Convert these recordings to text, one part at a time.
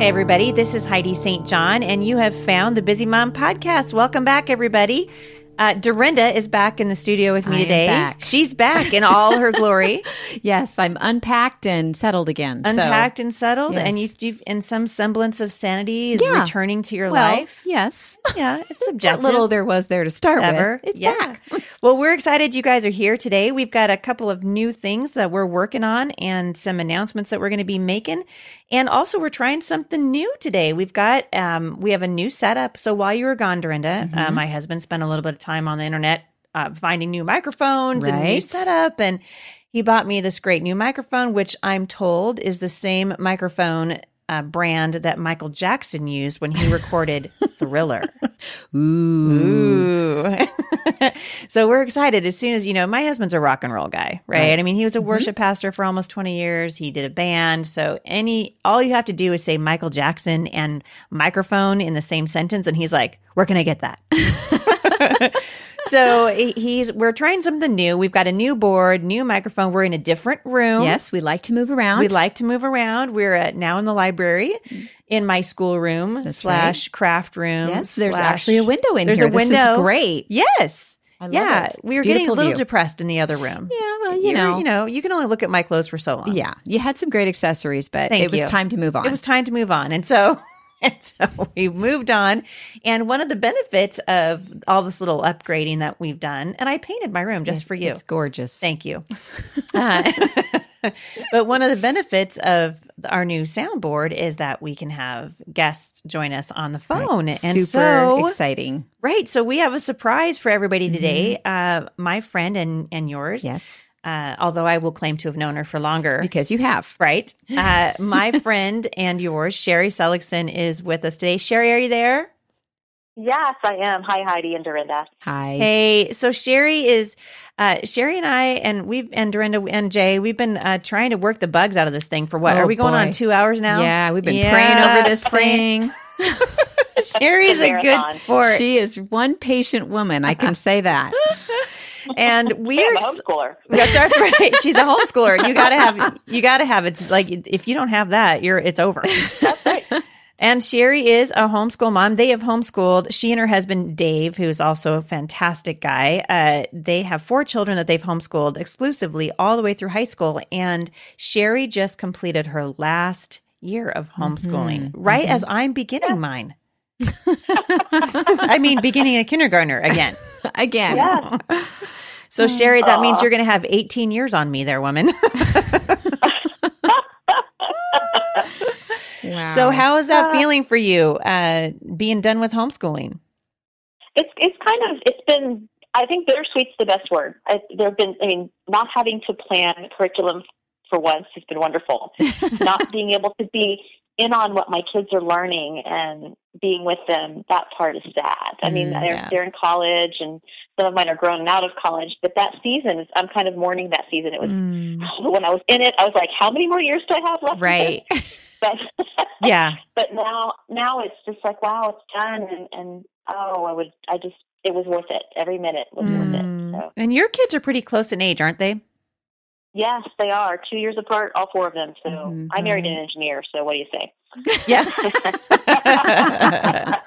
Hey, everybody, this is Heidi St. John, and you have found the Busy Mom Podcast. Welcome back, everybody. Uh, Dorinda is back in the studio with me I today. back. She's back in all her glory, Yes, I'm unpacked and settled again. so- unpacked and settled, and you, you've in some semblance of sanity is Yeah. returning to your well, life. Yes. Yeah, it's subjective. little there was there to start Ever. with. It's yeah. back. well, we're excited you guys are here today. We've got a couple of new things that we're working on and some announcements that we're going to be making. And also we're trying something new today. We've got um we have a new setup. So while you were gone, Dorinda, Mm-hmm. uh, my husband spent a little bit of time on the internet uh, finding new microphones and new setup and he bought me this great new microphone, which I'm told is the same microphone uh, brand that Michael Jackson used when he recorded Thriller. Ooh. Ooh. so we're excited as soon as, you know, my husband's a rock and roll guy, right? Right. I mean, he was a worship pastor for almost 20 years. He did a band. So any, all you have to do is say Michael Jackson and microphone in the same sentence. And he's like, where can I get that? so he's, we're trying something new. We've got a new board, new microphone. We're in a different room. Yes, we like to move around. We like to move around. We're at, now in the library, in my schoolroom That's slash craft room. Yes, there's slash- actually a window in here. there's here. a This is window. great. Yes. I love yeah, it. we were getting a little view. depressed in the other room. Yeah, well, you You're- know. you know, you can only look at my clothes for so long. Yeah, you had some great accessories, but Thank it was you. time to move on. it was time to move on, and so. And so we moved on. And one of the benefits of all this little upgrading that we've done, and I painted my room just for you. It's gorgeous. Thank you. Uh, but one of the benefits of our new soundboard is that we can have guests join us on the phone. And Super so, exciting. right. So we have a surprise for everybody today. Uh, my friend and, and yours. Yes, Uh, although I will claim to have known her for longer. because you have. Right. Uh, my friend and yours, Sherry Seligson, is with us today. Sherry, are you there? Yes, I am. Hi, Heidi and Dorinda. Hi. Hey, so Sherry is uh, Sherry and I and we've and Dorinda and Jay, we've been uh, trying to work the bugs out of this thing for what? Oh, Are we going on two hours now? Yeah, we've been Yeah, praying over this praying- thing. Sherry's The a good sport, She is one patient woman. I can say that. And we are. a homeschooler. That's, that's right. She's a homeschooler. You gotta have. You gotta have. It's like if you don't have that, you're. It's over. That's right. And Sherry is a homeschool mom. They have homeschooled. She and her husband, Dave, who is also a fantastic guy, uh, they have four children that they've homeschooled exclusively all the way through high school. And Sherry just completed her last year of homeschooling, right as I'm beginning mine. I mean, beginning a kindergartner again. Again. Yeah. So, Sherry, that means you're going to have 18 years on me there, woman. Wow. so, how is that feeling for you, uh, being done with homeschooling? It's it's kind of it's been I think bittersweet's the best word. I, there have been I mean not having to plan curriculum for once has been wonderful. not being able to be in on what my kids are learning and being with them that part is sad. I mean Mm, they're yeah. they're in college and some of mine are grown and out of college, but that season is I'm kind of mourning that season. It was when I was in it, I was like, how many more years do I have left? right. But Yeah. but now now it's just like wow it's done and and oh i would i just it was worth it every minute was worth Mm. it so And your kids are pretty close in age, aren't they? Yes they are two years apart all four of them so Mhm, i married an engineer so what do you say Yeah.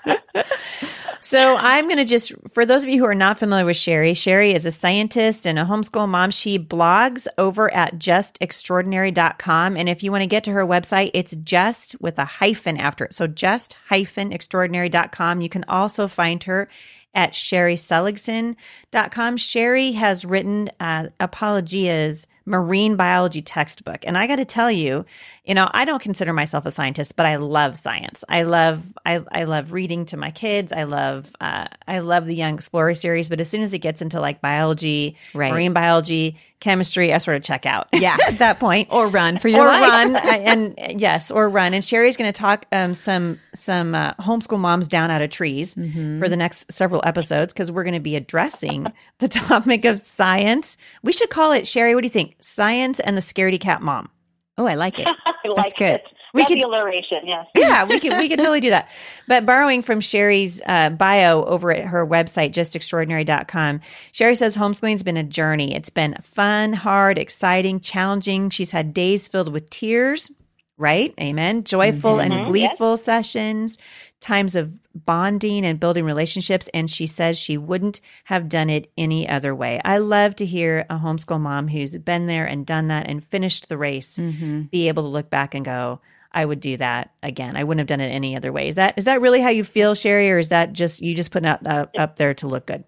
so I'm going to just, for those of you who are not familiar with Sherry, Sherry is a scientist and a homeschool mom. She blogs over at justextraordinary.com. And if you want to get to her website, it's just with a hyphen after it. So just hyphen extraordinary.com. You can also find her at sherryseligson.com. Sherry has written uh, Apologia's marine biology textbook. And I got to tell you, you know, I don't consider myself a scientist, but I love science. I love I, I love reading to my kids. I love uh, I love the Young Explorer series. But as soon as it gets into like biology, Right. marine biology, chemistry, I sort of check out. Yeah. at that point Or run for your or life. run and and- yes or run and sherry's going to talk um, some some uh, homeschool moms down out of trees Mm-hmm. for the next several episodes because we're going to be addressing the topic of science we should call it sherry what do you think science and the scaredy cat mom Oh, I like it. I like good. it. We That's could- the alliteration, yes. yeah we can we can totally do that but borrowing from sherry's uh, bio over at her website justextraordinary.com sherry says homeschooling's been a journey it's been fun hard exciting challenging she's had days filled with tears right amen joyful and Mhm. gleeful sessions times of bonding and building relationships and she says she wouldn't have done it any other way. I love to hear a homeschool mom who's been there and done that and finished the race Mm-hmm. be able to look back and go i would do that again. I wouldn't have done it any other way. Is that is that really how you feel sherry or is that just you just putting up, up there to look good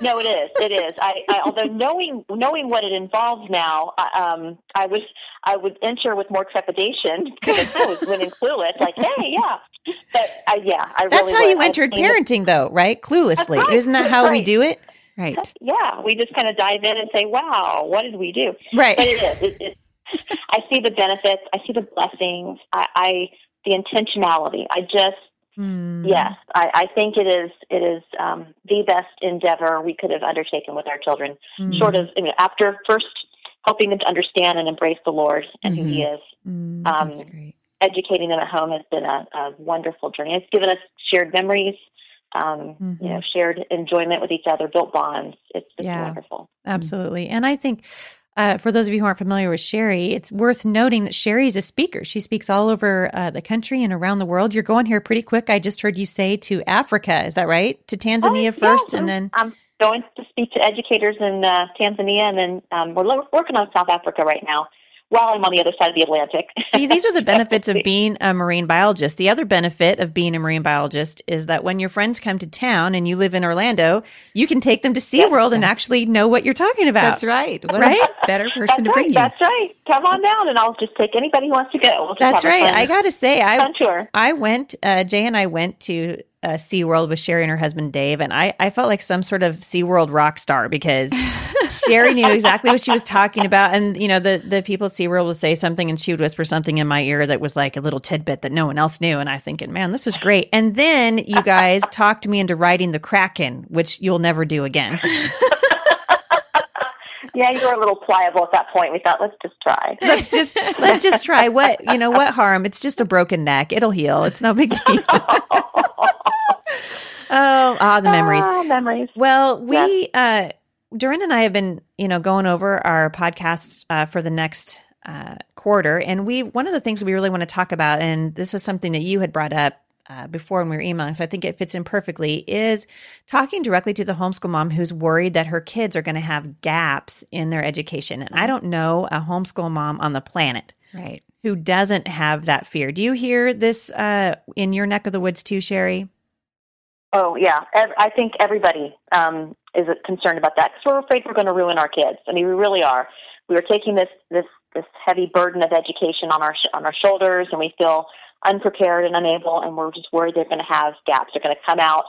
No, it is. It is. I, I although knowing knowing what it involves now, I, um, I was I would enter with more trepidation because I was winning clueless. Like, hey, yeah, but uh, yeah, I that's really how would. you entered seen it- parenting though right cluelessly right. isn't that That's how we do it Right. Yeah, we just kind of dive in and say, "Wow, what did we do?" right But it is. It, it, I see the benefits. I see the blessings. I, I the intentionality. I just Hmm. Yes, I, I think it is. It is um, the best endeavor we could have undertaken with our children. Mm. Short of, after first helping them to understand and embrace the Lord and who He is, Mm, um, educating them at home has been a, a wonderful journey. It's given us shared memories, um, Mhm. you know, shared enjoyment with each other, built bonds. It's, it's Yeah. wonderful. Absolutely. And I think uh, for those of you who aren't familiar with Sherry, it's worth noting that Sherry is a speaker. She speaks all over uh, the country and around the world. You're going here pretty quick. I just heard you say to Africa. Is that right? To Tanzania Oh, first yeah, and then. I'm going to speak to educators in uh, Tanzania, and then um, we're lo- working on South Africa right now. While I'm on the other side of the Atlantic. See, these are the benefits of being a marine biologist. The other benefit of being a marine biologist is that when your friends come to town and you live in Orlando, you can take them to SeaWorld and actually know what you're talking about. That's right. What Right? a better person That's to right. bring you. That's right. Come on down, and I'll just take anybody who wants to go. We'll That's right. I got to say, I fun tour. I went, uh, Jay and I went to uh, SeaWorld with Sherry and her husband Dave, and I, I felt like some sort of SeaWorld rock star because Sherry knew exactly what she was talking about. And, you know, the, the people at SeaWorld would say something and she would whisper something in my ear that was like a little tidbit that no one else knew. And I thinking, man, this is great. And then you guys talked me into riding the Kraken, which you'll never do again. Yeah, you were a little pliable at that point. We thought, let's just try. let's just let's just try. What you know what harm? It's just a broken neck. It'll heal. It's no big deal. Oh ah the memories. Ah, memories. well we uh Dorin and I have been you know going over our podcast uh, for the next uh, quarter. And we one of the things we really want to talk about and this is something that you had brought up uh, before when we were emailing, so I think it fits in perfectly, is talking directly to the homeschool mom who's worried that her kids are going to have gaps in their education. And I don't know a homeschool mom on the planet Right. who doesn't have that fear. Do you hear this uh, in your neck of the woods too, Sherry? Oh yeah, I think everybody um, is concerned about that because we're afraid we're going to ruin our kids. I mean, we really are. We are taking this this this heavy burden of education on our sh- on our shoulders, and we feel unprepared and unable, and we're just worried they're going to have gaps. They're going to come out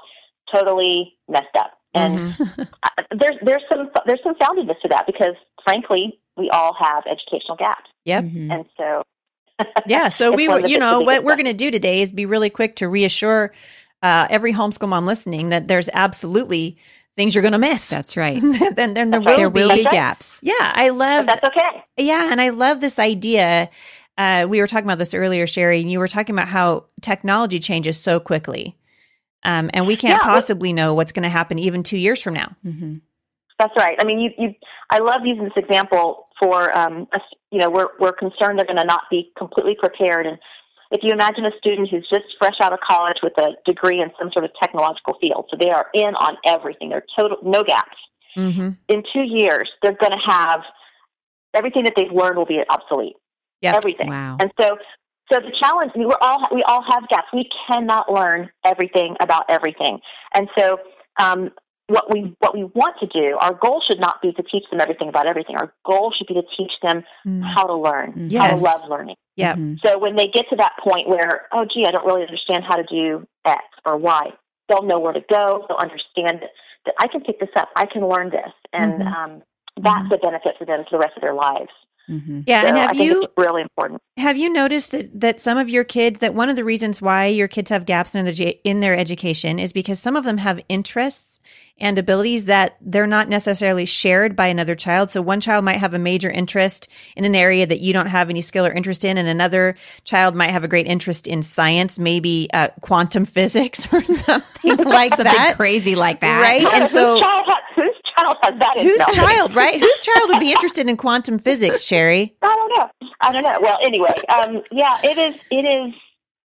totally messed up. And Mm-hmm. uh, there's there's some there's some foundedness to that because frankly, we all have educational gaps, Yep. Mhm. and so Yeah. So we, one were, you know, what we're going to do today is be really quick to reassure uh, every homeschool mom listening that there's absolutely things you're going to miss. That's right. then, then there right. will there be. will be That's right. gaps. Yeah, I but loved. that's okay. Yeah, and I love this idea. Uh, we were talking about this earlier, Sherry, and you were talking about how technology changes so quickly, um, and we can't Yeah, possibly know what's going to happen even two years from now. hmm That's right. I mean, you, you, I love using this example for, um, us, you know, we're, we're concerned they're going to not be completely prepared. And if you imagine a student who's just fresh out of college with a degree in some sort of technological field, so they are in on everything. They're total, no gaps. Mm-hmm. In two years, they're going to have everything that they've learned will be obsolete. Yep. Everything. Wow. And so, so the challenge, I mean, we're all, we all have gaps. We cannot learn everything about everything. And so, um, what we what we want to do, our goal should not be to teach them everything about everything. Our goal should be to teach them Mm. how to learn, how to love learning. Yep. Mhm. So when they get to that point where, oh, gee, I don't really understand how to do X or Y, they'll know where to go. They'll understand that, that I can pick this up. I can learn this, and Mhm. um, that's a benefit for them for the rest of their lives. Mhm. Yeah, so and I have think you it's really important. have you noticed that that some of your kids that one of the reasons why your kids have gaps in their in their education is because some of them have interests and abilities that they're not necessarily shared by another child. So one child might have a major interest in an area that you don't have any skill or interest in, and another child might have a great interest in science, maybe uh, quantum physics or something like Something that. crazy like that. Right? And whose so- child has, whose child that? Whose child, right? Whose child would be interested in quantum physics, Sherry? I don't know. I don't know. Well, anyway, um, yeah, it is. It is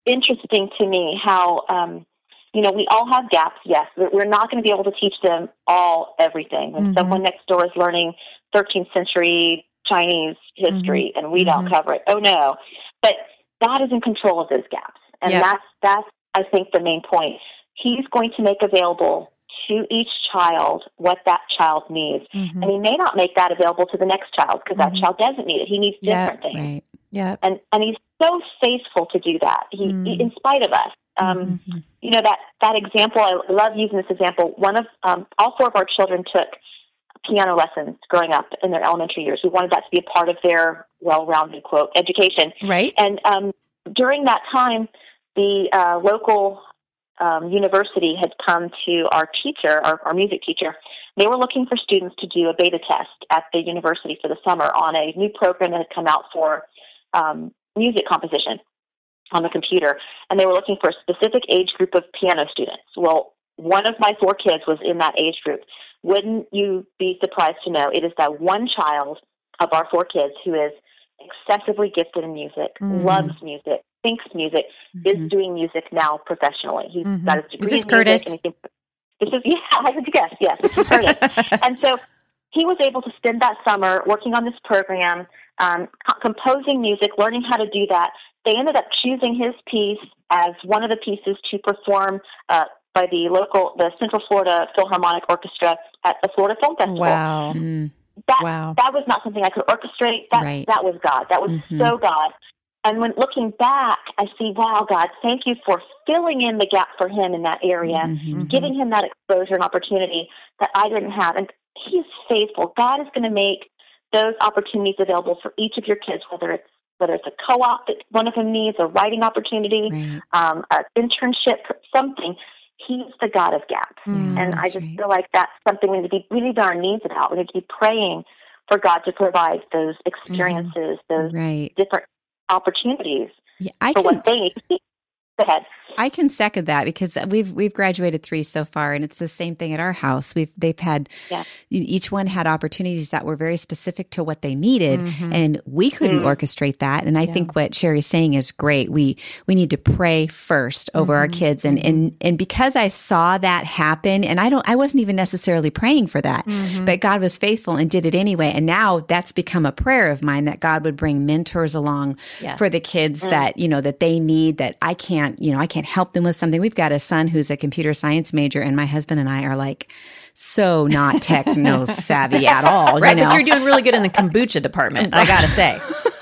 interesting to me how um, you know we all have gaps. Yes, We're- we're not going to be able to teach them all everything. When Mhm. someone next door is learning 13th century Chinese history and we don't Mhm. cover it, oh no! But God is in control of those gaps, and Yep. that's that's I think the main point. He's going to make available to each child what that child needs. Mhm. And he may not make that available to the next child because Mhm. that child doesn't need it. He needs Yeah, different things. Right. Yeah. And and he's so faithful to do that. He, Mm. he in spite of us. Um, Mhm. You know that that example. I love using this example. One of um, all four of our children took piano lessons growing up in their elementary years. We wanted that to be a part of their well-rounded quote education. Right. And um, during that time, the uh, local um, university had come to our teacher, our, our music teacher. They were looking for students to do a beta test at the university for the summer on a new program that had come out for um, music composition on the computer. And they were looking for a specific age group of piano students. Well, one of my four kids was in that age group. Wouldn't you be surprised to know it is that one child of our four kids who is excessively gifted in music, Mm. loves music, thinks music, is Mhm. doing music now professionally. He's Mhm. got his Is degree this in music Curtis? and he thinks- this is yeah, I would guess yes, this is Curtis. and so he was able to spend that summer working on this program, um, composing music, learning how to do that. They ended up choosing his piece as one of the pieces to perform uh, by the local, the Central Florida Philharmonic Orchestra at the Florida Film Festival. wow. Mm. That, Wow. that was not something I could orchestrate. That Right. that was God. That was Mhm. so God. And when looking back, I see, wow, God, thank you for filling in the gap for him in that area, Mhm. giving him that exposure and opportunity that I didn't have. And he's faithful. God is going to make those opportunities available for each of your kids, whether it's whether it's a co-op that one of them needs, a writing opportunity, Right. um, an internship, something. He's the God of gaps. Mm, and I just right. feel like that's something we need to be we need to our needs about. We need to be praying for God to provide those experiences, those Right. different opportunities Yeah, I for can what they need to see. Go ahead. I can second that because we've we've graduated three so far, and it's the same thing at our house. We've they've had Yeah. each one had opportunities that were very specific to what they needed, Mhm. and we couldn't Mm. orchestrate that. And I Yeah. think what Sherry's saying is great. We we need to pray first over our Mhm. kids, and and and because I saw that happen, and I don't I wasn't even necessarily praying for that, Mhm. but God was faithful and did it anyway. And now that's become a prayer of mine that God would bring mentors along Yeah. for the kids Mm. that, you know, that they need that I can't, you know, I can't help them with something. We've got a son who's a computer science major and my husband and I are like so not techno savvy at all. Right, you know? but you're doing really good in the kombucha department. I gotta say,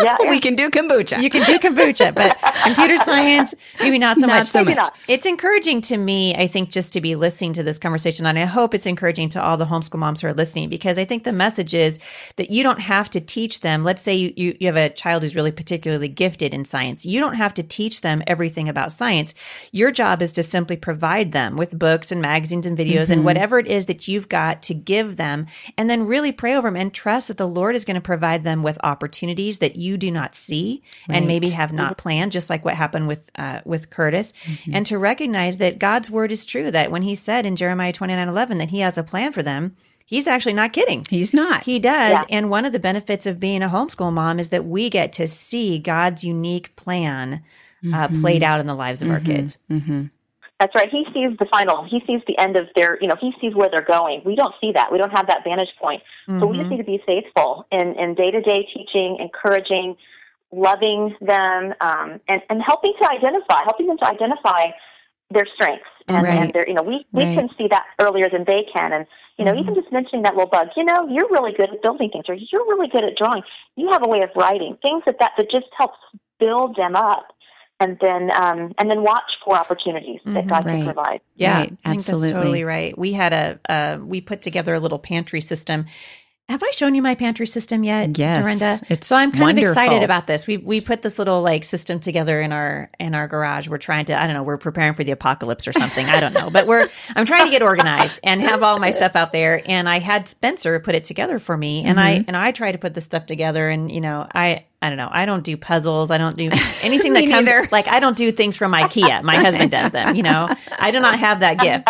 Yeah, we can do kombucha. you can do kombucha, but computer science maybe not so Not much. so much. not. It's encouraging to me, I think, just to be listening to this conversation. And I hope it's encouraging to all the homeschool moms who are listening because I think the message is that you don't have to teach them. Let's say you, you, you have a child who's really particularly gifted in science. You don't have to teach them everything about science. Your job is to simply provide them with books and magazines and videos and mm-hmm. whatever it is that you've got to give them. And then really pray over them and trust that the Lord is going to provide them with opportunities that you do not see and maybe have not planned, just like what happened with uh, with Curtis, and to recognize that God's word is true. That when He said in Jeremiah twenty nine eleven that He has a plan for them, He's actually not kidding. He's not. He does. Yeah. And one of the benefits of being a homeschool mom is that we get to see God's unique plan uh, played out in the lives of our kids. hmm That's right. He sees the final. He sees the end of their. You know, he sees where they're going. We don't see that. We don't have that vantage point. So we just need to be faithful in in day to day teaching, encouraging, loving them, um, and and helping to identify, helping them to identify their strengths and, Right. and their you know we we Right. can see that earlier than they can and you know even just mentioning that little bug you know you're really good at building things or you're really good at drawing you have a way of writing things that that, that just helps build them up and then um and then watch for opportunities that god Right. can provide Yeah, Right, I think that's absolutely. totally right. We had a uh, we put together a little pantry system. Have I shown you my pantry system yet, Yes, Dorinda? it's so I'm kind wonderful. of excited about this. We we put this little like system together in our in our garage. We're trying to I don't know. We're preparing for the apocalypse or something. I don't know, but we're I'm trying to get organized and have all my stuff out there. And I had Spencer put it together for me, and I Mm-hmm. and I try to put this stuff together. And you know, I I don't know. I don't do puzzles. I don't do anything that comes neither. like I don't do things from IKEA. My husband does them. You know, I do not have that gift.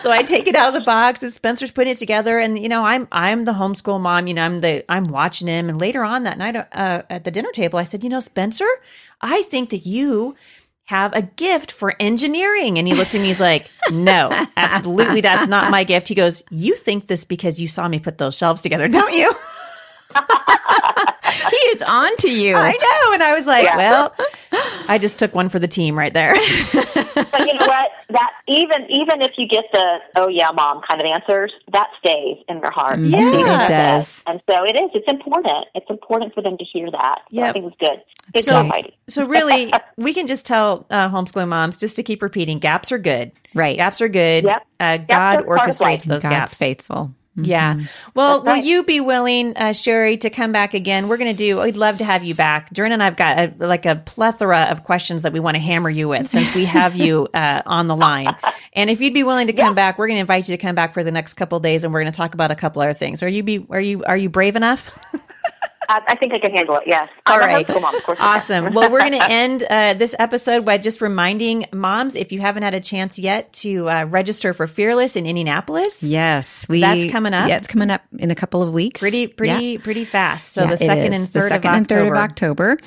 So I take it out of the box, and Spencer's putting it together. And you know, I'm I'm the homeschool mom. You know, I'm the I'm watching him. And later on that night uh, at the dinner table, I said, you know, Spencer, I think that you have a gift for engineering. And he looked at me. He's like, no, absolutely, that's not my gift. He goes, you think this because you saw me put those shelves together, don't you? he is on to you. I know. And I was like, Yeah. well, I just took one for the team right there. but you know what that even even if you get the oh yeah mom kind of answers that stays in their heart Mhm, Yeah. it does. and so it is it's important it's important for them to hear that so Yep. i think it's good good So- job heidi So really, we can just tell uh, homeschooling moms just to keep repeating: gaps are good. Right. Gaps are good. Yep. Uh, God are part of orchestrates those God's gaps. faithful. Yeah. Well, That's right. will you be willing, uh, Sherry, to come back again? We're going to do. We'd love to have you back. Durin and I've got a, like a plethora of questions that we want to hammer you with since we have you uh, on the line. And if you'd be willing to come back, we're going to invite you to come back for the next couple of days, and we're going to talk about a couple other things. Are you be? Are you? Are you brave enough? I, I think i can handle it yes All I'm right. homeschool mom, of course Awesome. Well, we're going to end uh, this episode by just reminding moms if you haven't had a chance yet to uh, register for Fearless in Indianapolis. Yes, we. That's coming up? Yeah, it's coming up in a couple of weeks. Pretty, pretty, Yeah. pretty fast. So Yeah, the it second is. and The third second of and October. third of October.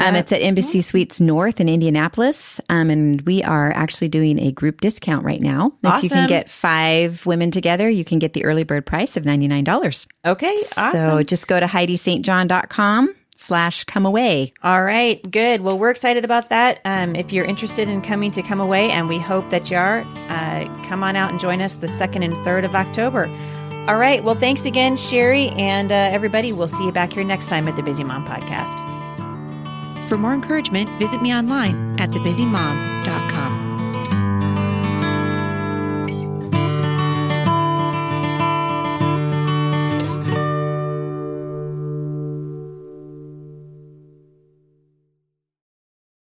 Um, it's at Embassy Suites North in Indianapolis, um, and we are actually doing a group discount right now. If you can get five women together, you can get the early bird price of ninety nine dollars. Okay, awesome. So just go to HeidiSt.John.com slash come away. All right, good. Well, we're excited about that. Um, if you're interested in coming to Come Away, and we hope that you are, uh, come on out and join us the second and third of October. All right. Well, thanks again, Sherry, and uh, everybody. We'll see you back here next time at the Busy Mom Podcast. For more encouragement, visit me online at thebusymom.com.